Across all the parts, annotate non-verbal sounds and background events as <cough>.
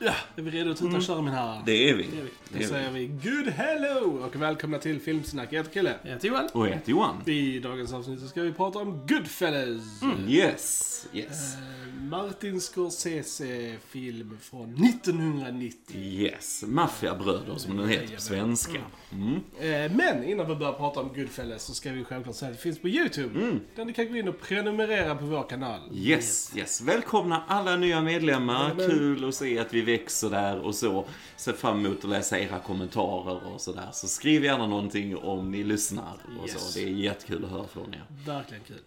Ja, är vi redo att tuta och köra min herrar? Mm. Det är vi. Det är vi. Det Då säger vi good hello och välkomna till Filmsnack. Jag heter Kille. Jag heter Johan. Och jag heter Johan. I dagens avsnitt så ska vi prata om Goodfellas. Yes, yes. Eh, Martin Scorsese-film från 1990. Yes, Maffiabröder som den heter på svenska. Mm. Eh, Men innan vi börjar prata om Goodfellas så ska vi självklart säga att det finns på YouTube. Där ni kan gå in och prenumerera på vår kanal. Yes, yes. Välkomna alla nya medlemmar. Jajamän. Kul att se att vi växer där och så. Ser fram emot att läsa era kommentarer och sådär. Så skriv gärna någonting om ni lyssnar och Yes. så. Det är jättekul att höra från er. Verkligen kul.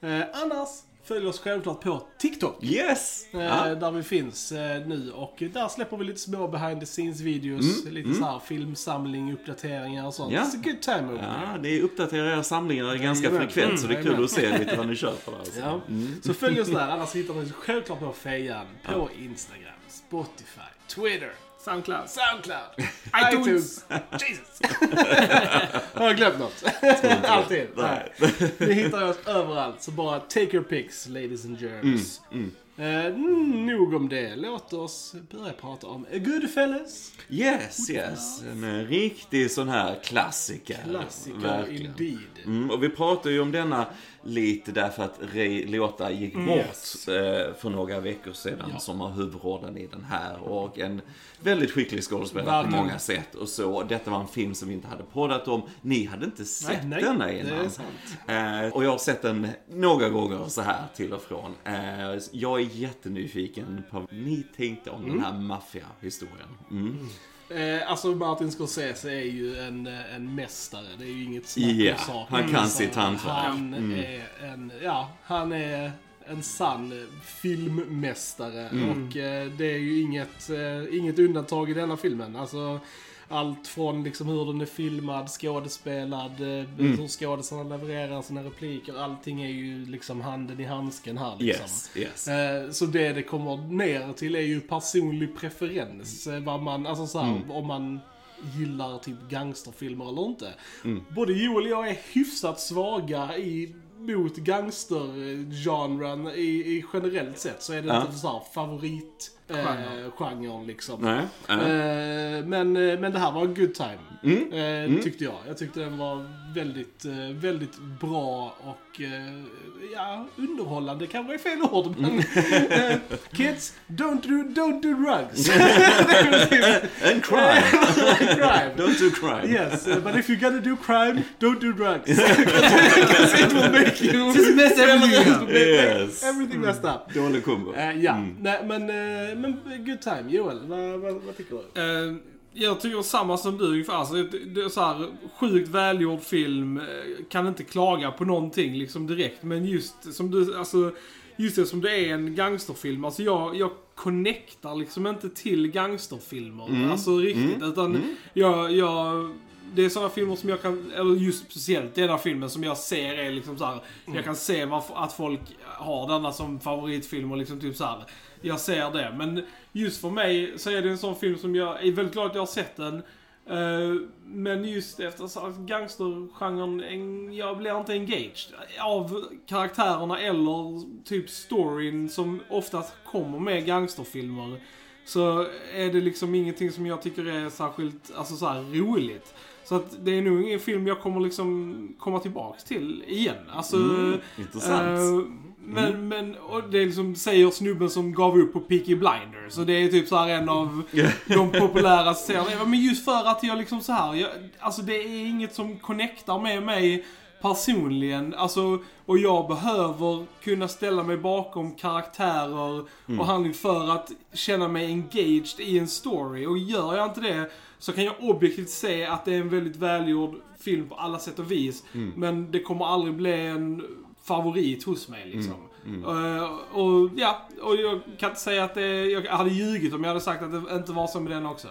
Eh, annars, följ oss självklart på TikTok. Yes! Eh, Ja. Där vi finns eh, nu och där släpper vi lite små behind the scenes videos. lite så här filmsamling, uppdateringar och sånt. Mm, Ja. It's a good time over. Ja, det uppdaterar era samlingar ganska Jajamän. frekvent så det är kul Jajamän. att se lite vad ni <laughs> kör på där. Alltså. Ja. Så följ oss där, <laughs> annars hittar ni självklart på Fejan, på Instagram, Spotify, Twitter, Soundcloud. Soundcloud, <laughs> iTunes. Jesus! <laughs> Har jag glömt något? Alltid. Nej. Ni hittar oss överallt, så bara take your pics, ladies and germs. Mm, Eh, mm, nog om det. Låt oss börja prata om Goodfellas. Yes, yes. En eh, riktig sån här klassiker. Klassiker Verkligen. indeed. Mm, och vi pratade ju om denna lite därför att Ray Liotta gick bort Yes. eh, för några veckor sedan Ja. som har huvudrollen i den här. Och en väldigt skicklig skådespelare på Verkligen. många sätt. Och så, detta var en film som vi inte hade poddat om. Ni hade inte sett nej, denna det är innan. Eh, och jag har sett den några gånger så här till och från. Eh, jag är jättenyfiken på vad ni tänkte om den här maffiahistorien. Mm. Eh, alltså Martin Scorsese är ju en, eh, en mästare. Det är ju inget snack Ja, om saken. han kan sitt hantverk. Han Mm. är en, ja, han är en sann filmmästare. Och eh, det är ju inget, eh, inget undantag i denna filmen. Alltså, allt från liksom hur den är filmad, skådespelad, eh, hur skådespelarna levererar sina repliker. Allting är ju liksom handen i handsken här liksom. Yes, yes. Eh, Så det det kommer ner till är ju personlig preferens. Eh, Vad man, alltså så här, Mm. om man gillar typ gangsterfilmer eller inte. Mm. Både Joel och jag är hyfsat svaga i mot gangstergenren i, i generellt sett så är det Ja. inte så här favorit eh, Genre. genren liksom. Nej, nej. Eh, men, eh, men det här var en good time. Mm. Eh, Tyckte jag. Jag tyckte den var väldigt, eh, väldigt bra och eh, ja, underhållande kanske är fel ord men Mm. <laughs> eh, Kids, don't do, don't do drugs. Det <laughs> är And crime. <laughs> crime. Don't do crime. Yes, uh, but if you're gonna do crime, don't do drugs. Because it will make you... Just mess everything up. Yes. Everything messed up. Dålig kombo. Eh, ja, nej, men, uh, men good time. Joel, vad, vad, vad tycker du? Eh, jag tycker samma som du ungefär. Alltså, det, det är så här, sjukt välgjord film. eh, Kan inte klaga på någonting liksom direkt. Men just som du, alltså, just det som det är en gangsterfilm. Alltså jag, jag connectar liksom inte till gangsterfilmer. Alltså riktigt. Utan jag, jag det är sådana filmer som jag kan, eller just speciellt denna filmen som jag ser är liksom så här, Jag kan se varför, att folk har denna som favoritfilm och liksom typ så här. Jag ser det. Men just för mig så är det en sån film som jag är väldigt glad att jag har sett den. Uh, men just efter gangstergenren, jag blir inte engaged av karaktärerna eller typ storyn som oftast kommer med gangsterfilmer. Så är det liksom ingenting som jag tycker är särskilt, alltså såhär roligt. Så att det är nog ingen film jag kommer liksom komma tillbaks till igen. Alltså, Mm, intressant. eh, men, men och det är liksom, säger snubben som gav upp på Peaky Blinders. Och det är typ så här en av <laughs> de populära serierna. Men just för att jag liksom så här, jag, alltså det är inget som connectar med mig personligen. Alltså, och jag behöver kunna ställa mig bakom karaktärer och handling för att känna mig engaged i en story. Och gör jag inte det så kan jag objektivt se att det är en väldigt välgjord film på alla sätt och vis. Men det kommer aldrig bli en favorit hos mig liksom. Eh, och ja, och jag kan inte säga att det, jag hade ljugit om jag hade sagt att det inte var så med den också.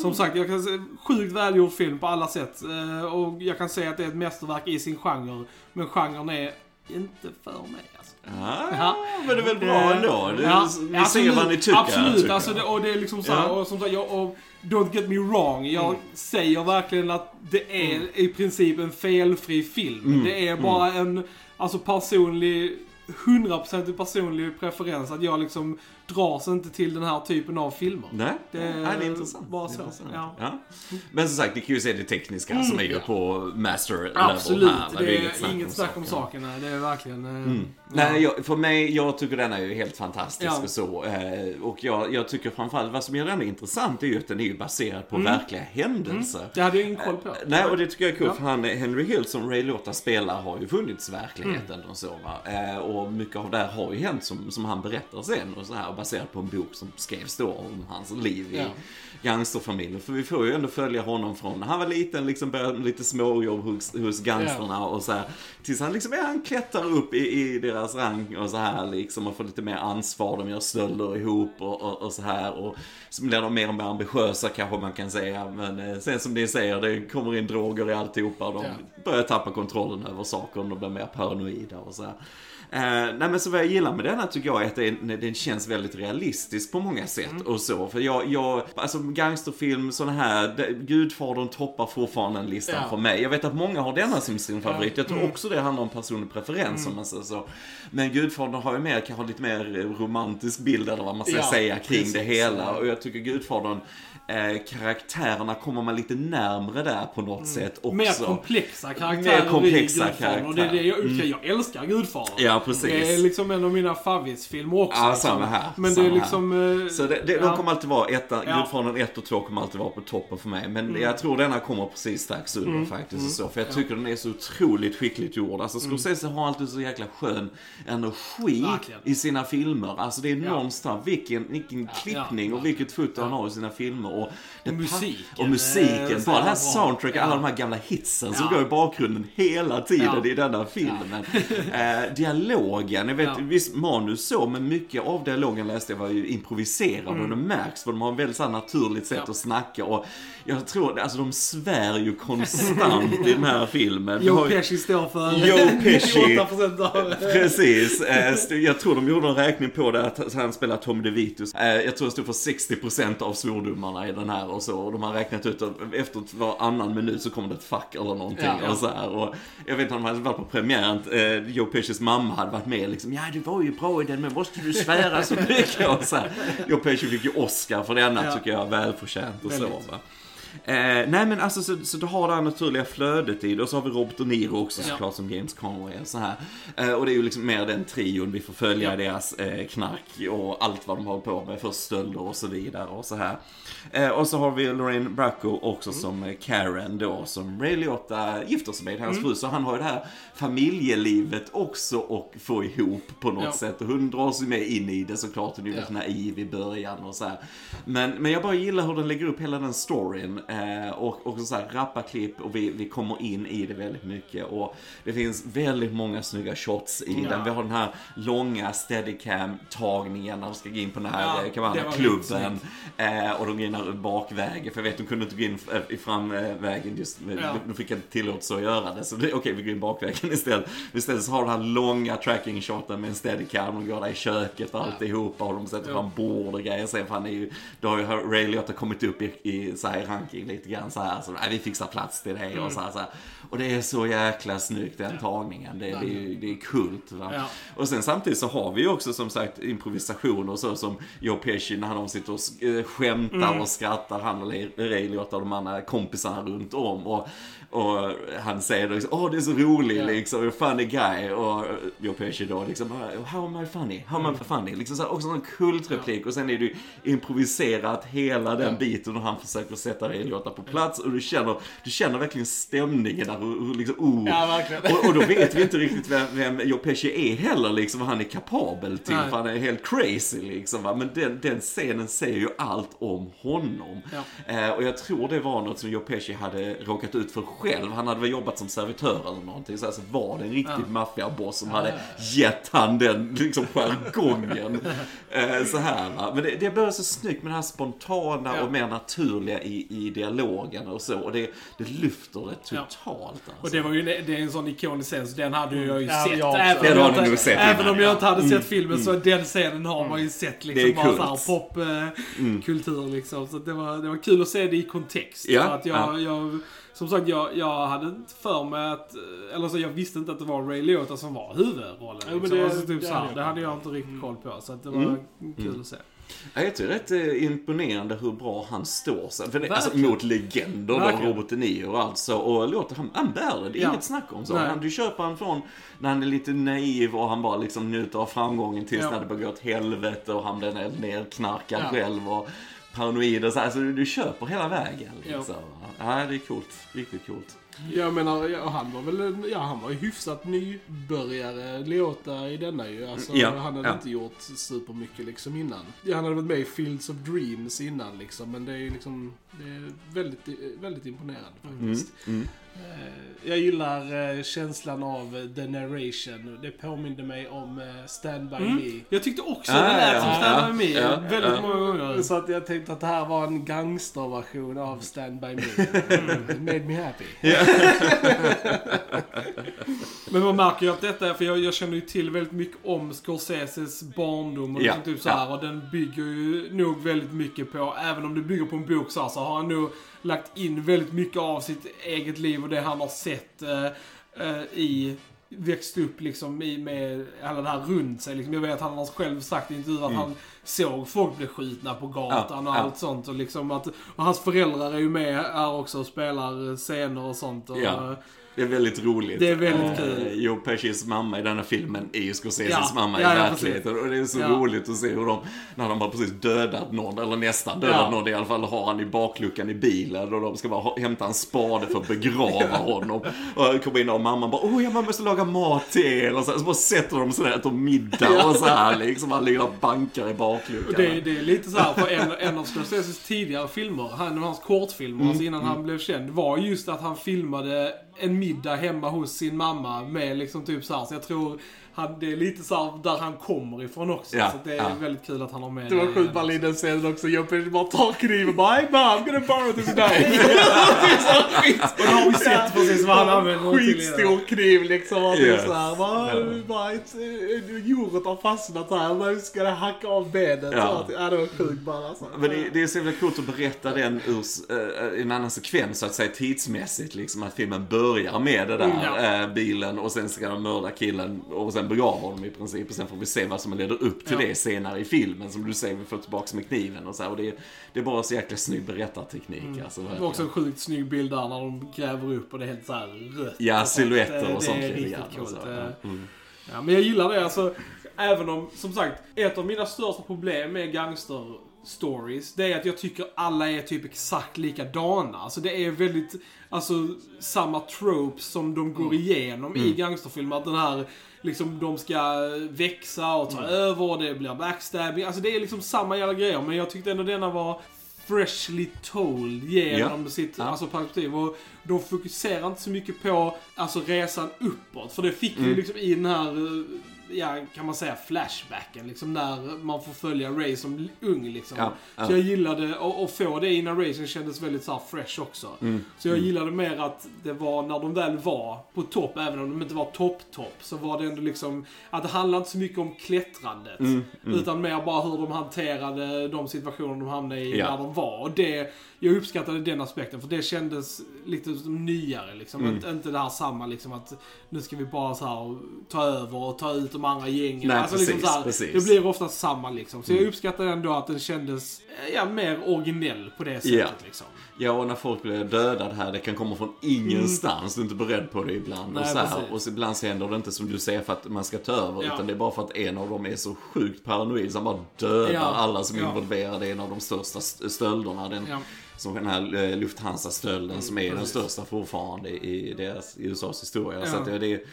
Som sagt, jag kan se sjukt välgjord film på alla sätt. Eh, och jag kan säga att det är ett mästerverk i sin genre. Men genren är inte för mig alltså. Ah, Ja. men det är väl bra ändå? Du, ja, vi ser vad ni tycker. Absolut, tycker alltså, det, och det är liksom så här, Ja. och som sagt, jag, och, don't get me wrong, jag Mm. säger verkligen att det är i princip en felfri film. Mm. Det är bara en, alltså personlig, 100% personlig preferens att jag liksom dras inte till den här typen av filmer. Nej, Det är det är intressant. bara så, intressant. ja. Ja. Men som sagt, det kan ju se det tekniska som är ju på master level Absolut, här. det är inget snack inget om snack om saken. saken. nej. Det är verkligen... eh, Mm. ja. Nej, jag, för mig, jag tycker den är ju helt fantastisk Ja. och så. Eh, och jag, jag tycker framförallt, vad som gör den intressant är ju att den är ju baserad på Mm. verkliga händelser. Det hade jag ingen koll på. Nej, och det tycker jag är Ja. för han, Henry Hill som Ray Liotta spelar har ju funnits i verkligheten och så va. Eh, och mycket av det här har ju hänt som, som han berättar sen och så här baserat på en bok som skrevs då om hans liv i Ja. gangsterfamiljen. För vi får ju ändå följa honom från när han var liten, liksom började lite småjobb hos, hos gangsterna och så här. Tills han liksom, ja, han klättrar upp i, i deras rang och så här liksom och får lite mer ansvar. De gör stölder ihop och, och, och så här. Och så blir de mer och mer ambitiösa kanske man kan säga. Men eh, sen som ni säger, det kommer in droger i alltihopa och de Ja. börjar tappa kontrollen över saker och de blir mer paranoida och så här. Eh, nej men så vad jag gillar med denna tycker jag är att den, den känns väldigt realistisk på många sätt Mm. och så. För jag, jag alltså gangsterfilm, sån här, det, Gudfadern toppar fortfarande en lista Ja. för mig. Jag vet att många har denna som sin favorit. Jag tror Mm. också det handlar om personlig preferens om man säger så. Men Gudfadern har ju mer, kanske lite mer romantisk bild eller vad man ska Ja, säga kring precis. det hela. Och jag tycker Gudfadern, eh, karaktärerna kommer man lite närmre där på något sätt också. Mm. Mer komplexa karaktärer Mer komplexa Gudfadern. Och det är det jag uppskattar. Jag älskar Gudfadern. Ja, precis. Det är liksom en av mina favoritfilmer också. Ja, liksom. samma här. Men samma det är liksom... eh, Så det, det, ja. de kommer alltid vara etta, Ja. Gudfadern 1 och 2 kommer alltid vara på toppen för mig. Men Mm. jag tror denna kommer precis strax under faktiskt. Och så, för jag tycker den är så otroligt skickligt gjord. Alltså Scorsese har alltid så jäkla skön energi Mm. Verkligen. i sina filmer. Alltså det är Ja. någonstans, vilken, vilken klippning och vilket foto han har i sina filmer. Och, Och musiken, Och musiken. eh, Bara det här Ja. alla de här gamla hitsen som Ja. går i bakgrunden hela tiden Ja. i denna filmen. eh, dialogen, jag vet Ja. visst manus så, men mycket av dialogen läste jag var ju improviserad och det märks för de har en väldigt så naturligt sätt Mm. Ja. att snacka och jag tror, alltså de svär ju <laughs> konstant i den här filmen. Joe har Pesci står för Joe Pesci. <laughs> 98% av... Precis. Eh, Jag tror de gjorde en räkning på det, att han spelar Tom DeVito. Eh, Jag tror det stod för 60% av svordomarna i den här och så. Och de har räknat ut att efter varannan minut så kommer det ett fuck eller någonting. Ja, ja. Och så här. Och jag vet att de hade varit på premiären, eh, Joe Pescis mamma hade varit med liksom. Ja, det var ju bra i den, men måste du svära så mycket? Och så här. Joe Pesci fick ju Oscar för denna, Ja. tycker jag, välförtjänt och så. Väldigt. Va? Eh, nej men alltså så, så du har det här naturliga flödet i det och så har vi Robert De Niro också Ja. såklart som James Conway och så här. Eh, och det är ju liksom mer den trion vi får följa Ja. deras eh, knark och allt vad de håller på med, först stölder och så vidare och så här. Eh, och så har vi Lorraine Bracco också Mm. som eh, Karen då som Ray Liotta gifter sig med, hans Mm. fru. Så han har ju det här familjelivet också och få ihop på något Ja. sätt. Och hon dras ju med in i det såklart, hon är ju väldigt naiv i början och så här. Men, men jag bara gillar hur den lägger upp hela den storyn. Eh, och, och så här rappa klipp och vi, vi kommer in i det väldigt mycket. Och det finns väldigt många snygga shots i Ja. den. Vi har den här långa steadicam-tagningen när de ska gå in på den här Ja, ja, det Kavanna var klubben. Eh, och de går in här bakvägen, för jag vet de kunde inte gå in i framvägen just, Ja. de fick inte tillåtelse att göra det. Så okej, vi går in bakvägen <laughs> istället. Istället så har den här långa tracking-shoten med en steadicam, de går där i köket och alltihopa och de sätter Ja. fram bord och grejer. Sen för han är ju, då har ju Ray Liotta kommit upp i, i så här, i ranking lite grann så här. Så nej, vi fixar plats till dig Mm. och så här, så här. Och det är så jäkla snyggt den tagningen. Det, det, är, det är kult va. Ja. Och sen samtidigt så har vi ju också som sagt improvisationer så som Joe Pesci när de sitter och eh, skämtar Mm. och skrattar. Han och Liotta och de andra kompisarna runt om. Och, och han säger liksom, åh det är så rolig Ja. liksom, funny guy. Och Joe Pesci då liksom, how am I funny? How am I funny? Liksom så här, också en kultreplik. Och sen är det ju improviserat hela den Ja. biten och han försöker sätta Ray Liotta på plats. Och du känner, du känner verkligen stämningen där. Och, och liksom, oh. Ja. Och, och då vet vi inte riktigt vem, vem Joe Pesci är heller, liksom, vad han är kapabel till. Nej. För han är helt crazy, liksom. Va? Men den, den scenen säger ju allt om honom. Ja. Eh, och jag tror det var något som Joe Pesci hade råkat ut för själv. Han hade väl jobbat som servitör eller någonting. Så alltså var det en riktig Ja. maffiaboss som hade gett han den liksom jargongen. <laughs> eh, så här va. Men det, det börjar så snyggt med det här spontana Ja. och mer naturliga i, i i dialogen och så. Och det, det lyfter det Ja. totalt alltså. Och det var ju det är en sån ikonisk scen, så den hade ju jag ju Ja, sett. jag även Den om jag sett även innan, om jag ja. inte hade sett filmen så den scenen har man ju sett Det är liksom. Bara coolt. såhär popkultur liksom. Så det var, det var kul att se det i kontext. Ja, För att jag, ja. jag, som sagt, jag, jag hade inte för mig att, eller så jag visste inte att det var Ray Liotta som var huvudrollen. Ja, men liksom. det- alltså, typ det så här, det hade jag inte riktigt koll på. Så att det Mm. var kul att se. Ja, jag tycker det är rätt eh, imponerande hur bra han står sig. För det, alltså, mot legender Verkligen. Robert De Niro och allt så. Och låter han, han bär det, det är Ja. inget snack om så. Han, du köper han från när han är lite naiv och han bara liksom njuter av framgången tills Ja. när det börjar gå åt helvete och han blir nedknarkad Ja. själv och paranoid och så här. Så du, du köper hela vägen. Ja. Liksom. Ja, det är coolt. Riktigt coolt. Jag menar, han var väl, ja han var ju hyfsat nybörjare, Leota i denna ju. Alltså, Ja, han hade ja. inte gjort supermycket liksom innan. Ja, han hade varit med i Fields of Dreams innan liksom, men det är ju liksom, det är väldigt, väldigt imponerande faktiskt. Mm. Eh, Jag gillar eh, känslan av eh, the narration. Det påminde mig om eh, Stand By Mm. Me. Jag tyckte också Ja, det lät ja, som ja, Stand By Me ja, väldigt ja. många gånger. Så att jag tänkte att det här var en gangsterversion av Stand By Me. It made me happy. <laughs> Men man märker ju att detta är, för jag, jag känner ju till väldigt mycket om Scorseses barndom och Ja, liksom typ så här, och den bygger ju nog väldigt mycket på, även om det bygger på en bok så, här, så har han nog lagt in väldigt mycket av sitt eget liv och det han har sett eh, eh, i växt upp liksom i, med alla det här runt sig. Liksom, jag vet att han har själv sagt i intervjuer att han såg folk bli skjutna på gatan Mm. Ja, och ja. allt sånt. Och, liksom att, och hans föräldrar är ju med här också och spelar scener och sånt. Och, Ja. Det är väldigt roligt. Det är väldigt Eh, kul. Joe Pescis mamma i denna filmen är ju Scorseses Ja, mamma i ja, ja, verkligheten. Och det är så Ja. roligt att se hur de, när de har precis dödat någon, eller nästan dödat Ja. någon i alla fall, har han i bakluckan i bilen och de ska bara hämta en spade för att begrava <laughs> honom. Och kommer in och mamman bara, åh, ja, man måste laga mat till er. Och så, så bara sätter de sådär, äter middag och så här liksom. Han ligger och bankar i bakluckan. Och det, det är lite så här, för en, en av Scorseses tidigare filmer, han och hans kortfilmer, alltså innan han blev känd, var just att han filmade en middag hemma hos sin mamma med liksom typ så här. Så jag tror han, det är lite så här där han kommer ifrån också. Ja, så det är ja. väldigt kul att han har med Det var i sjukt bara i den scenen också. Jag bara tar kniven och bara Hey I'm gonna borrow this knife. <laughs> det så här. Och då har vi sett precis vad han använder. Skitstor kniv liksom. Och det Yes. såhär, bara, bara ett, eh, djuret har fastnat här. Nu ska det hacka av benet. Ja. Ja. Ja, det var sjukt bara alltså. Men det, det är så jävla coolt att berätta den ur uh, en annan sekvens, så att säga tidsmässigt. Liksom att filmen börjar med det där Mm, ja. eh, bilen och sen ska de mörda killen och sen begrava honom i princip. Och sen får vi se vad som leder upp till Ja. det senare i filmen. Som du säger, vi får tillbaka med kniven och så här. Och det, det är bara så jäkla snygg berättarteknik. Alltså, Mm. Det var också en sjukt snygg bild där när de gräver upp och det är helt såhär rött. Ja, och silhuetter och Det- sånt Det är riktigt och coolt. så. Eh, Mm. Ja, men jag gillar det. Alltså, även om, som sagt, ett av mina största problem med gangster-stories, det är att jag tycker alla är typ exakt likadana. Alltså det är väldigt, alltså, samma tropes som de går igenom i gangsterfilmer. Att den här, liksom, de ska växa och ta över och det blir backstabbing. Alltså det är liksom samma jävla grejer, men jag tyckte ändå denna var freshly told genom sitt Ja. alltså, perspektiv. Och de fokuserar inte så mycket på alltså, resan uppåt. För det fick vi Mm. liksom i den här, eh, ja, kan man säga, flashbacken. Liksom när man får följa Ray som ung liksom. Ja, ja. Så jag gillade att få det i narration kändes väldigt så fresh också. Mm. Så jag gillade mer att det var när de väl var på topp, även om de inte var topp-topp, så var det ändå liksom att det handlade inte så mycket om klättrandet. Mm, Utan mer bara hur de hanterade de situationer de hamnade i Ja. när de var. Och det, jag uppskattade den aspekten, för det kändes lite nyare liksom. Mm. Inte, inte det här samma liksom att nu ska vi bara så här ta över och ta ut de andra gängen. Nej, alltså, precis, liksom här, precis. Det blir ofta samma liksom. Så jag Mm. uppskattade ändå att den kändes, eh, ja, mer originell på det sättet Ja. liksom. Ja, och när folk blir dödade här, det kan komma från ingenstans. Du är inte beredd på det ibland. Nej, och, så här. och så ibland så händer det inte som du säger för att man ska ta över. Ja. Utan det är bara för att en av dem är så sjukt paranoid så han bara dödar Ja. alla som är Ja. involverade i en av de största st- stölderna. Den. Som den här eh, Lufthansa-stölden som är den största fortfarande i, deras, i USAs historia. Ja. Så att det, det,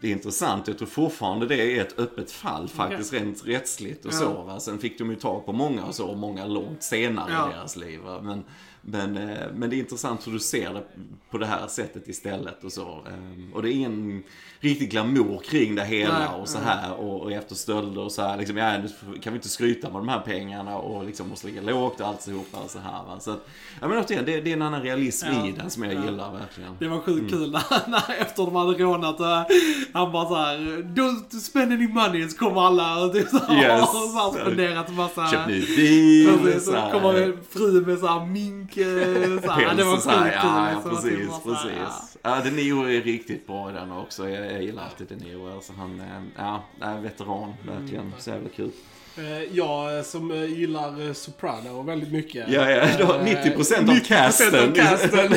det är intressant. Jag tror fortfarande det är ett öppet fall faktiskt rent rättsligt och Ja. så. Va? Sen fick de ju tag på många och så, många långt senare Ja. i deras liv. Va? Men, men, eh, men det är intressant hur du ser det på det här sättet istället och så. Ehm, Och det är ingen riktig glamour kring det hela Nej, och så nej. här och, och efter stölder och så här. Liksom, ja, nu kan vi inte skryta med de här pengarna och liksom måste ligga lågt och alltihopa och så här. Va? Så att, ja men återigen, det, det är en annan realism Ja. i den som jag Ja. gillar verkligen. Det var sjukt kul <laughs> när, när efter de hade rånat och han bara såhär Don't spend any money så kommer alla och typ såhär Yes. och <laughs> så har spenderat massa Köpt ny <laughs> bil, Precis, så så här. kommer en fru med såhär mink eh, så här. Det var så här, sjukt kul. Ja, liksom. precis, så här, precis. Ja, De Niro är riktigt bra den också. Jag, jag gillar alltid De Niro. Alltså, han är, ja, är veteran, verkligen. Så jävla kul. Eh, Jag eh, som eh, gillar eh, Soprano väldigt mycket. Ja, ja, du har Eh, 90% av 90% casten. av casten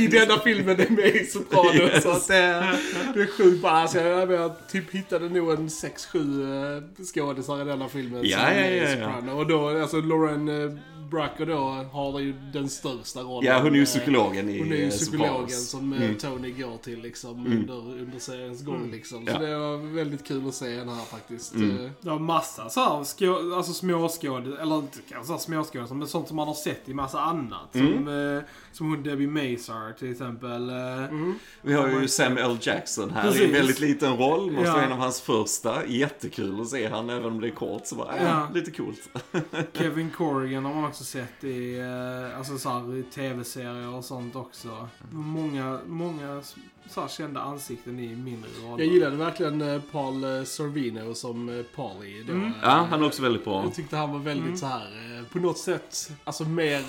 i <laughs> denna filmen är med i Soprano. Yes. Så att det, det är sjukt bra. Alltså, jag, jag typ hittade nog en 6-7 eh, skådisar i denna filmen Ja, som ja, i ja, ja. Soprano. Och då, alltså Lauren Bracco då har ju den största rollen. Ja, hon är ju Eh, psykologen i Hon är ju eh, psykologen Sopranos. som eh, Mm. Tony går till liksom under, under seriens gång liksom. Så Ja. det var väldigt kul att se henne här faktiskt. Mm. Det var massa så här skå, alltså småskådisar, eller inte kanske småskådisar, men sånt som man har sett i massa annat. Som, Mm. eh, som hon Debbie Mazar till exempel. eh, Vi har ju Samuel Jackson här i Precis. en väldigt liten roll. Måste Ja. vara en av hans första. Jättekul att se han även om det är kort. Så bara, ja, Ja. lite coolt. <laughs> Kevin Corrigan har man också sett i, eh, alltså så här, i tv-serier och sånt också. Många, många så här, kända ansikten i mindre roller. Jag gillade verkligen eh, Paul eh, Sorvino som Paulie. Mm. Ja, han är också väldigt bra. Jag tyckte han var väldigt Mm. så här på något sätt, alltså mer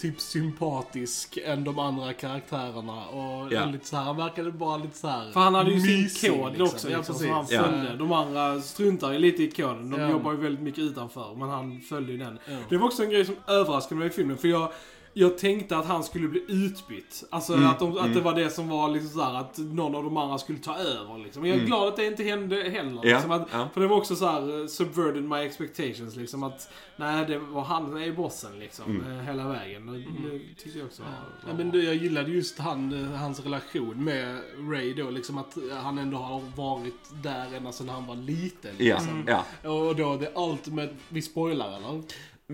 typ sympatisk än de andra karaktärerna. Och Ja. väldigt så här, han verkade bara lite så här För han hade ju mysig, sin kod liksom. också Ja, liksom, som han Ja. följde. De andra struntar ju lite i koden. De Ja. jobbar ju väldigt mycket utanför. Men han följde ju den. Ja. Det var också en grej som överraskade mig i filmen. För jag, jag tänkte att han skulle bli utbytt. Alltså Mm, att, de, att mm. det var det som var liksom så här, att någon av de andra skulle ta över. Liksom. Jag är Mm. glad att det inte hände heller. Ja, Liksom, att, ja. För det var också så här eh, subverted my expectations. Liksom, att nej, det var han är bossen liksom. Mm. eh, Hela vägen. Och Det tyckte jag också var, Ja, var men bra. du, jag gillade just han, eh, hans relation med Ray då, liksom att han ändå har varit där ända sedan han var liten. Ja, Liksom. ja. Och då det ultimate, vi spoilar eller?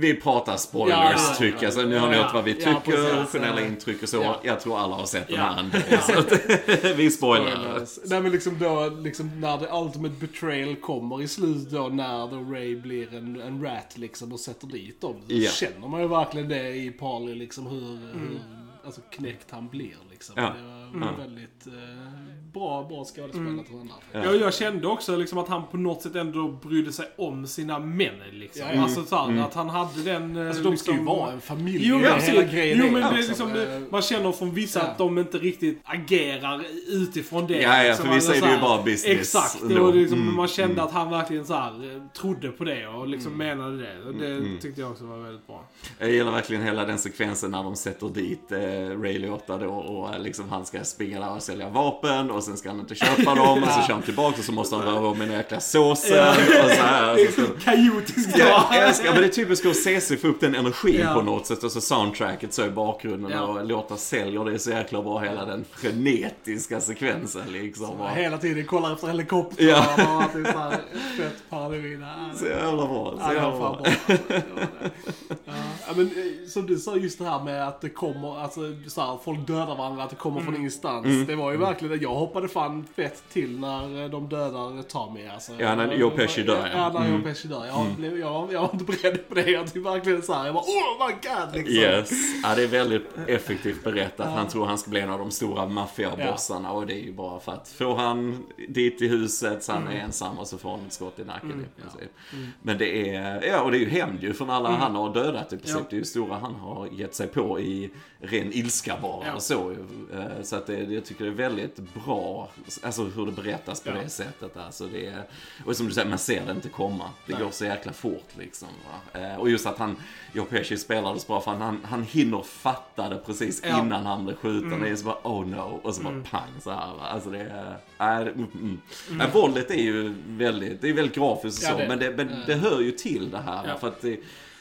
Vi pratar spoilers Ja, ja, tycker jag. Så nu har ni hört vad vi tycker, generella intryck och så. Ja. Jag tror alla har sett den här ändå. Så att, <laughs> vi spoilar. Nej men liksom då, liksom när the ultimate betrayal kommer i slutet då när då Ray blir en, en rat liksom och sätter dit dem. Så känner man ju verkligen det i Parley liksom hur, hur alltså knäckt han blir liksom. Det var väldigt eh, bra, bra skådespelat tror jag. Ja, jag kände också liksom att han på något sätt ändå brydde sig om sina män. Liksom. Ja, ja. Alltså så här, att han hade den... eh, Alltså de ska ju liksom, vara en familj. Jo, men hela grejen Jo, men det liksom, liksom, eh, det, man känner från vissa ja. att de inte riktigt agerar utifrån det. Ja, ja, liksom. för vissa Alltså, är det ju bara business Exakt, ändå. och liksom, Mm, man kände mm. att han verkligen så här, eh, trodde på det och liksom Mm. menade det. Och det tyckte jag också var väldigt bra. Jag gillar verkligen hela den sekvensen när de sätter dit eh, Ray Liotta då och eh, liksom han ska springa där och sälja vapen och sen ska han inte köpa dem och så kör han tillbaka och så måste han röra om i den jäkla såsen och så här. Det är Så kaotiskt Ja, älskar, men det är typiskt att CC få upp den energin Ja. på något sätt. Och så soundtracket så i bakgrunden Ja. och låta säljer det så jäkla bra. Hela den frenetiska sekvensen liksom. Och, Hela tiden kollar efter helikoptrar Ja. och att det är så här fett paranoid. Ja, så jävla bra. Så Ja, jävla bra. Ja. Ja, men eh, som du sa just det här med att det kommer, alltså så här, folk dödar varandra, att det kommer från ingenstans. Mm. Det var ju verkligen det. Jag hoppade fan fett till när eh, de dödar Tommy alltså. Ja, när Joe Pesci dör, ja. Ja, när Mm. Joe Pesci dör. Jag, blev, jag, jag var inte beredd på det. Jag typ verkligen såhär, jag bara oh my god liksom. Yes. Ja, det är väldigt effektivt berättat. Han tror han ska bli en av de stora maffiabossarna och det är ju bara för att får han dit i huset så han Mm. är ensam och så får han ett skott i nacken i princip. Men det är, ja och det är ju hämnd ju från alla han har dödat i princip. Mm. Ja. Det är ju stora han har gett sig på i ren ilska bara Ja. och så. Eh, Så att det, jag tycker det är väldigt bra, alltså hur det berättas på Ja. det sättet. Alltså det är, och som du säger, man ser det inte komma. Det Nej. går så jäkla fort liksom. Eh, Och just att han, Joe Pesci spelade så bra för han, han hinner fatta det precis Ja. innan han blir skjuten. Det är så bara oh no och så bara pang så här. Va? Alltså det är, äh, mm, mm. Ja, våldet är ju väldigt, det är väldigt grafiskt och Ja, så det- men, det, men eh. det hör ju till det här. För att det,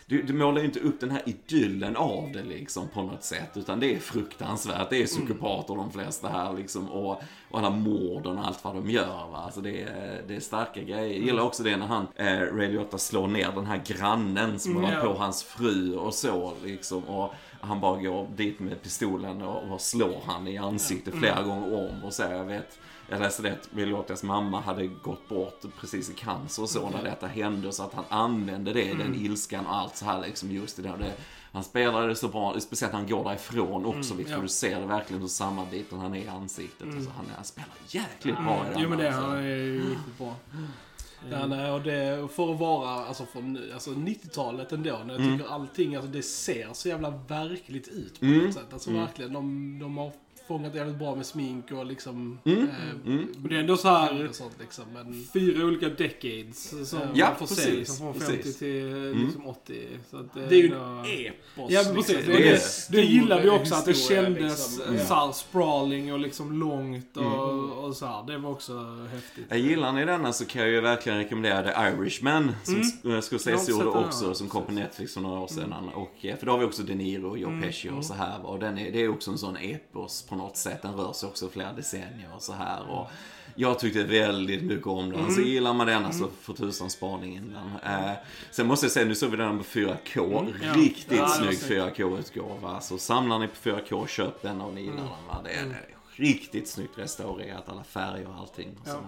du, du målar inte upp den här idyllen av det liksom på något sätt. Utan det är fruktansvärt. Det är psykopater de flesta här liksom. Och, och alla morden och allt vad de gör. Va? Alltså det, är, det är starka grejer. Jag gillar också det när han, eh, Ray Liotta slår ner den här grannen som var ja. på hans fru och så liksom. Och han bara går dit med pistolen och, och slår han i ansiktet flera gånger om. Och så jag vet, jag läste det att Ray Liottas mamma hade gått bort precis i cancer och så när detta hände. Så att han använde det, den ilskan och allt så här liksom just i det. Det han spelade det så bra, speciellt när han går därifrån också. Mm, ja. Du ser verkligen hur sammanbiten han är i ansiktet. Mm. Alltså, han, han spelar jäkligt bra i den. Jo men det han är ju riktigt bra. Ja, nej, och det, för att vara alltså, från alltså 90-talet ändå, när jag Mm. tycker allting, alltså det ser så jävla verkligt ut på Mm. något sätt. Alltså verkligen, de, de har fångat jävligt bra med smink och liksom... Mm. Eh, Mm. Och det är ändå så här och sånt liksom, men... fyra olika decades som Ja, man får se. precis, Liksom, från precis. 50 till liksom 80. Så att Det är ju ändå- en epos. Ja precis. liksom. det, det det, det gillade vi också, att det kändes liksom. eh, här sprawling och liksom långt och, Mm. och så här. Det var också häftigt. Jag gillar ni denna så kan jag ju verkligen rekommendera The Irishman som Mm. mm. Scorsese gjorde också, som kom på Netflix för några år sedan. Och, eh, för då har vi också De Niro och Joe Mm. Pesci och så här. Och den är, det är också en sån epos på något sätt. Den rör sig också flera decennier och så här. Och jag tyckte väldigt mycket om den. Mm. Så gillar man den så för tusan spaning in den. Eh, sen måste jag säga, nu såg vi den på 4K. Mm. Ja. Riktigt Ja, snygg snyggt. 4K-utgåva. Så samlar ni på 4K, köp den och ni gillar Mm. den. Va? Det är riktigt snyggt restaurerat, alla färger och allting. Och Ja. så.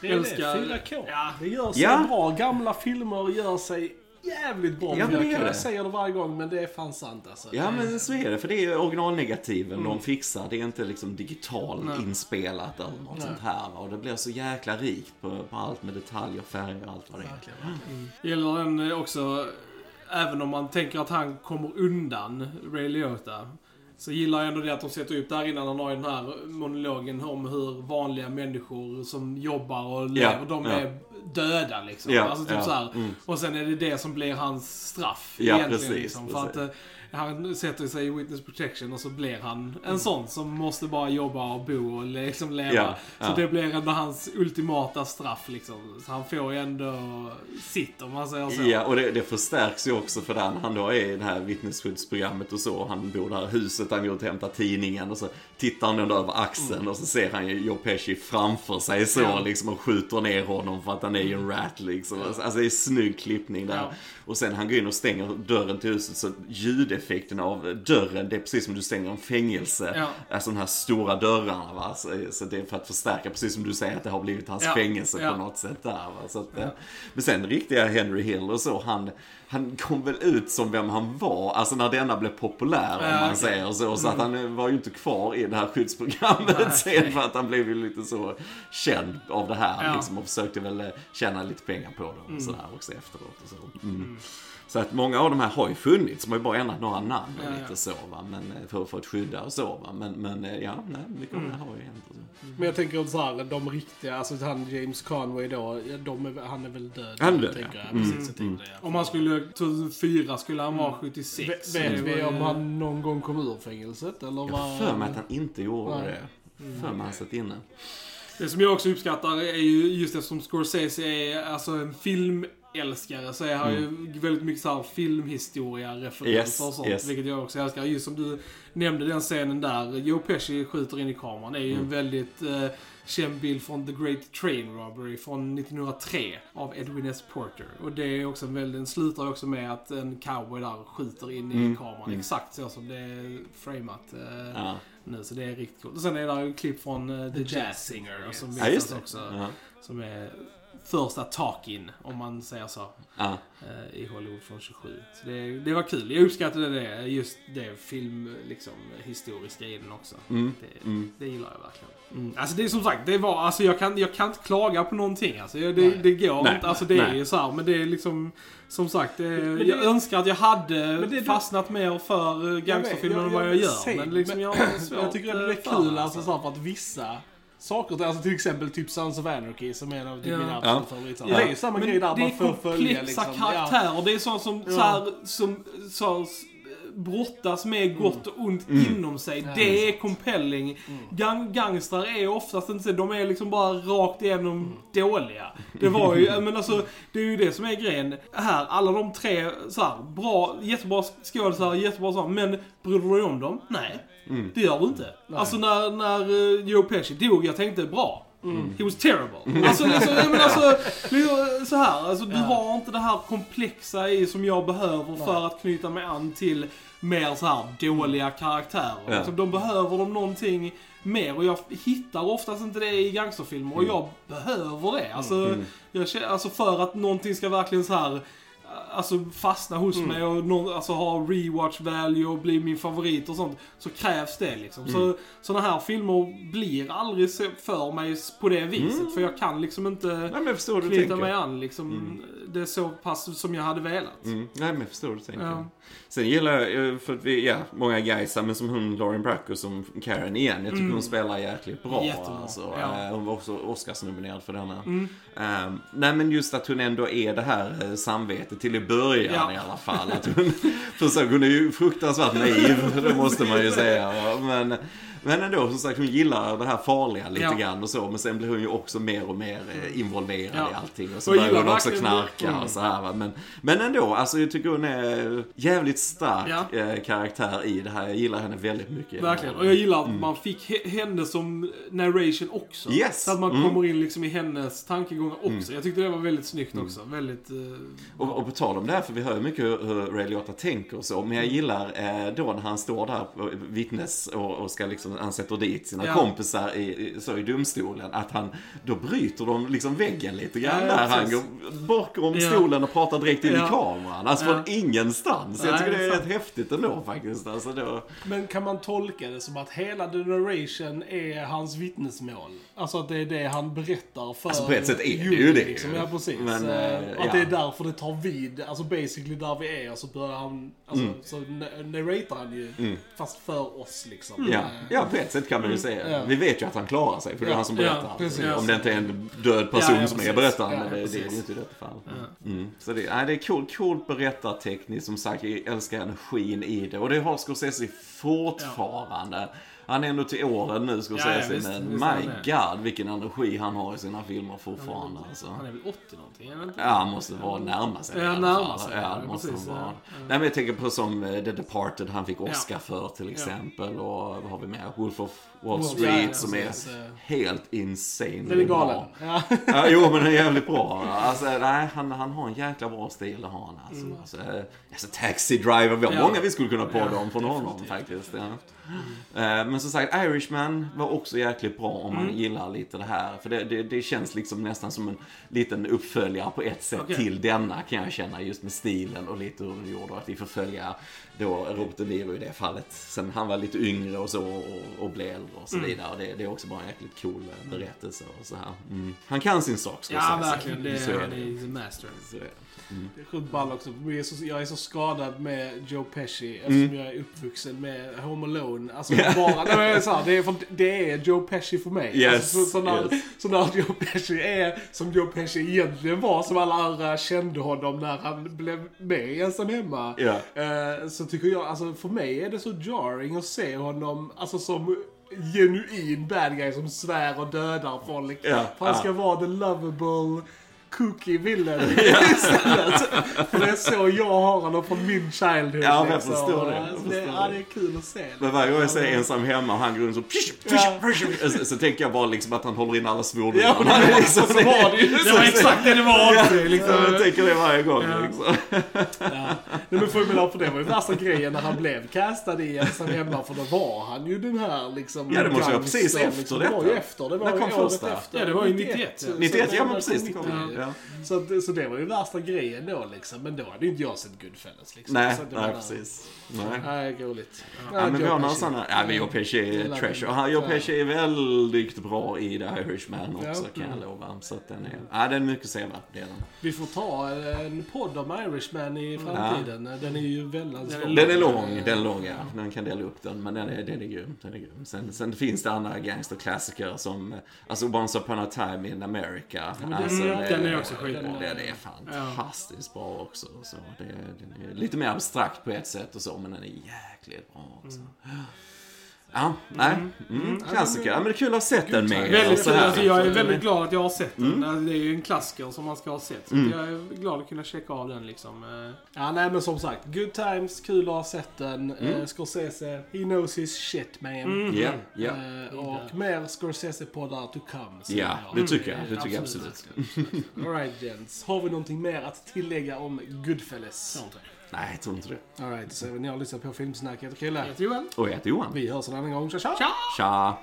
Det är det, Älskar- 4K. Ja. Det gör sig Ja. bra. Gamla filmer gör sig jävligt bra Ja, men det 4K. gör det. Jag säger det varje gång, men det är fan sant alltså. Ja men så är det, för det är originalnegativen Mm. de fixar. Det är inte liksom digital Nej. inspelat eller något sånt här. Och det blir så jäkla rikt på, på allt med detaljer, färger och allt vad det är. Verkligen. Gillar den eh, också, även om man tänker att han kommer undan Ray Liotta. Så gillar jag ändå det att de sätter upp där innan han har den här monologen om hur vanliga människor som jobbar och lever, de ja. är döda liksom. Ja, alltså typ ja, så mm. Och sen är det det som blir hans straff Ja, egentligen. precis, liksom, för precis. att eh, han sätter sig i witness protection och så blir han en Mm. sån som måste bara jobba och bo och liksom leva. Ja, Så ja. det blir ändå hans ultimata straff liksom. Så han får ju ändå sitt om man säger så. Ja, och det, det förstärks ju också för den. Han då är i det här vittnesskyddsprogrammet och så. Han bor i det här huset han går ut och hämtar tidningen och så tittar han ändå över axeln och så ser han ju Joe Pesci framför sig så Mm. Ja. liksom och skjuter ner honom för att han är ju en rat liksom. Alltså det är snygg klippning där. Ja. Och sen han går in och stänger dörren till huset så ljudeffekten av dörren, det är precis som du stänger en fängelse. Ja. Alltså de här stora dörrarna va. Så, så det är för att förstärka, precis som du säger att det har blivit hans Ja. fängelse Ja. på något sätt där va. Så att, eh, Men sen riktiga Henry Hill och så, han, han kom väl ut som vem han var, alltså när denna blev populär om Ja, man säger så. Så att han eh, var ju inte kvar i det här skyddsprogrammet Nej, sen för att han blev ju lite så känd av det här Ja. liksom och försökte väl eh, tjäna lite pengar på det och sådär också efteråt och så. Mm. Så att många av de här har ju funnits, de har ju bara ändrat några namn och Ja, ja. lite så va, men eh, för, för att skydda och så va. Men, men eh, ja, nej, mycket av det här har ju hänt så. Men jag tänker så här, de riktiga, alltså han James Conway då, är, han är väl död? Han är död, ja. jag. Mm, Precis, det. Ja. Om han skulle, 2004 skulle han vara 76. Vet, så vet det var vi om han någon gång kom ur fängelset eller Jag vad? har för mig att han inte gjorde Nej. det. För mig han satt inne. Det som jag också uppskattar är ju just eftersom Scorsese är alltså en filmälskare så är han ju väldigt mycket så här filmhistoria-referenser Yes, och sånt. yes. Vilket jag också älskar. Just som du nämnde den scenen där Joe Pesci skjuter in i kameran. Det är ju en väldigt eh, känd bild från The Great Train Robbery från 1903 av Edwin S. Porter. Och det är också en väldigt, den slutar också med att en cowboy där skjuter in i Mm, kameran. mm. Exakt så som det är framat. Eh, Ja. nu, så det är riktigt coolt. Och sen är det ju klipp från eh, The Jazz Singer som visas det. också. Ja. Som är första talk-in, om man säger så, Ja. eh, i Hollywood från 27. Så det, det var kul. Jag uppskattade det, just det film, liksom, historiska i den också. Mm. Det, Mm. det gillar jag verkligen. Mm. Alltså det är som sagt, det var, alltså jag kan, jag kan inte klaga på någonting. Alltså, det, Nej. det går Nej, inte. Alltså det är nej. ju så här, men det är liksom, som sagt, det, Men det- jag önskar att jag hade fastnat mer för eh, gangsterfilmer än vad jag gör. säger, Men liksom jag har <clears throat> svårt Jag tycker att det är kul det, alltså, så här, för att vissa saker, alltså till exempel typ Sons of Anarchy som är en av typ Ja. mina Ja. absoluta favoriter. Ja. Det är samma Men grej där, det man är får följa komplexa liksom. Ja. karaktärer. Det är sånt som, Ja. så här, som, så, brottas med gott och ont inom sig. det är compelling. Gang gangstrar är oftast inte så, de är liksom bara rakt igenom dåliga. Det var ju, <laughs> men alltså, det är ju det som är grejen. Här, alla de tre, så här, bra, jättebra skådisar, jättebra så här, men bryr du dig om dem? Nej. Det gör du inte. Alltså när, när eh, Joe Pesci dog, jag tänkte bra. He was terrible. Alltså, liksom, jag menar, alltså, liksom, så här, alltså, du har inte det här komplexa i som jag behöver för att knyta mig an till mer så här dåliga karaktärer. Ja. Liksom, de behöver de någonting mer och jag hittar oftast inte det i gangsterfilmer och jag behöver det. Alltså, jag, känner- alltså för att någonting ska verkligen så här Alltså fastna hos mig och någon, alltså ha rewatch value och bli min favorit och sånt. Så krävs det liksom. Så sådana här filmer blir aldrig för mig på det viset. För jag kan liksom inte Nej, knyta mig an liksom. Det är så pass som jag hade velat. Mm. Nej, men jag förstår du tänker. Ja. Sen gillar jag, eh, för att vi, ja, många guysar, men som hon Lauren Bracco som Karen igen. Jag tycker hon spelar jäkligt bra. Mm. Jättebra, Alltså. ja. Eh, Hon var också Oscarsnominerad för denna. Mm. Ehm, nej, men just att hon ändå är det här eh, samvetet till i början Ja. i alla fall. Att hon, <laughs> hon är ju fruktansvärt naiv, det måste man ju säga. Men, men ändå, som sagt, hon gillar det här farliga lite Ja. grann och så. Men sen blir hon ju också mer och mer eh, involverad Ja. i allting. Och så Och börjar hon också knarka Mm. och så här. Va? Men, men ändå, alltså jag tycker hon är jävligt stark Ja. eh, karaktär i det här. Jag gillar henne väldigt mycket. Verkligen. Och jag gillar att man fick he- henne som narration också. Yes. Så att man Mm. kommer in liksom i hennes tankegångar också. Jag tyckte det var väldigt snyggt också. Väldigt... eh, Och, och på tal om det här, för vi hör ju mycket hur, hur Ray Liotta tänker och så, men jag gillar eh, då när han står där, vittnes, och, och ska liksom, han sätter dit sina Ja. kompisar i, i, så i domstolen, att han, då bryter de liksom väggen lite grann Ja, där. Han precis. går bakom Ja. stolen och pratar direkt in i kameran. Alltså från ingenstans. Jag Nej, tycker det är rätt häftigt ändå faktiskt. Alltså då, Men kan man tolka det som att hela the narration är hans vittnesmål? Alltså att det är det han berättar för Alltså, på ett sätt är det ju det. Liksom. Ja, precis. Men, eh, att det är därför det tar vid. Alltså basically där vi är, så börjar han, alltså, Mm. så na- narratar han ju, fast för oss liksom. Ja, Eh, ja, på ett sätt kan man ju säga. Ja. Vi vet ju att han klarar sig, för det är Ja, han som ja, berättar. precis. Om det inte är en död person Ja, ja, som är berättaren, Ja, men det, det är det ju inte i detta fall. Mm. Så det, nej, det är coolt, coolt berättartekniskt, som sagt, jag älskar energin i det. Och det har Scorsese fortfarande. Han är ändå till åren nu, Scorsese, Ja, ja, visst, men är han my god vilken energi han har i sina filmer fortfarande. Alltså. Han är väl 80 någonting? Är han? Ja, han måste vara närma sig. Ja, närma sig, Ja, det måste precis, han vara. Nej, men jag tänker på som eh, The Departed, han fick Oscar för till exempel. Och vad har vi mer? Wolf of Wall Street ja, ja, som är helt insane. Den är galen. Ja. <laughs> Ja, jo, men den är jävligt bra. Alltså, nej, han, han har en jäkla bra stil, det har han. Alltså, alltså, eh, alltså Taxi Driver, vi har Ja. många vi skulle kunna podda om från honom faktiskt. Ja. Eh, Men som sagt, Irishman var också jäkligt bra om man gillar lite det här. För det, det, det känns liksom nästan som en liten uppföljare på ett sätt Okej. till denna kan jag känna. Just med stilen och lite hur de gjorde. Och att vi får följa då Robert De Niro i det fallet. Sen han var lite yngre och så och, och blev äldre och så vidare. Och det, det är också bara en jäkligt cool eh, berättelse och så här. Mm. Han kan sin sak, ska jag Ja, säga. verkligen. Det Så är, han det. är master. Så är det. Det är sjukt ball också. Vi är så, jag är så skadad med Joe Pesci eftersom Mm. jag är uppvuxen med Home Alone. Alltså bara, nej, men jag så här, det, är för, det är Joe Pesci för mig. Yes, Alltså, så, så, när, yes. så när Joe Pesci är som Joe Pesci egentligen var, som alla andra kände honom när han blev med i Ensam Hemma. Ja. Eh, så tycker jag, alltså för mig är det så jarring att se honom, alltså som genuin bad guy som svär och dödar folk. För han ska vara the lovable kooky villain <laughs> istället. För det är så jag har honom från min childhood. Ja, men jag liksom. förstår det. Jag förstår ja, det. det är kul att se. det. Men varje gång jag säger ensam hemma och han går runt så... Psh, psh, psh, så, så tänker jag bara liksom att han håller in alla svordomar. Ja, men <laughs> det var, liksom, så var det ju. Det var exakt det det var också. Liksom. Ja, jag tänker det varje gång. Ja. Liksom. Ja. Nej, men formula för det var ju värsta grejen när han blev castad i Ensam Hemma. För då var han ju den här liksom... Ja, det måste vara precis efter liksom. detta. Det var ju efter. Det var ju året efter. Ja, det var ju 91, ja. Så- 91, så ja men det precis. Det kom. 90. Ja. Så, att- så det var ju värsta grejen då liksom. Men då hade ju inte jag sett Goodfellas liksom. Nej, så det nej precis. Nej. Nej, roligt. Ja, men vi har några sådana. Ja, men Joe Pesci är trash. den. Och Joe Ja. Pesci är väldigt bra i The Irishman också, Ja. kan jag lova. Så att den är... Ja, den är mycket sevärd, det är den. Vi får ta en podd om Irishman i framtiden. Den är ju väldigt Den lång. Den är lång, den är lång ja. Den kan dela upp den, men den är, den är grym. Den är grym. Sen, sen finns det andra gangsterklassiker som, alltså Once upon a time in America. den- alltså, ja, med- den är också skitbra. Den, Den är fantastiskt bra också. Så det, den är lite mer abstrakt på ett sätt och så, men den är jäkligt bra också. Ja, nej. Mm, klassiker. Ja, men det är kul att ha sett den med. Väldigt så här. Alltså, jag är väldigt glad att jag har sett den. Alltså, Det är ju en klassiker som man ska ha sett. Så jag är glad att kunna checka av den liksom. Eh, Ja, nej men som sagt. Good times, kul att ha sett den. Eh, Scorsese, he knows his shit man. Ja, ja. Eh, och mer Scorsese-poddar to come. Ja, jag. det tycker jag. Det tycker jag absolut. Alright gents. Har vi någonting mer att tillägga om Goodfellas? Nej, jag tror inte det. Alright, så ni har lyssnat på Filmsnack. Jag heter Chrille. Jag heter Joel. Och jag heter Johan. Vi hörs en annan gång. Tja tja! Tja! Tja!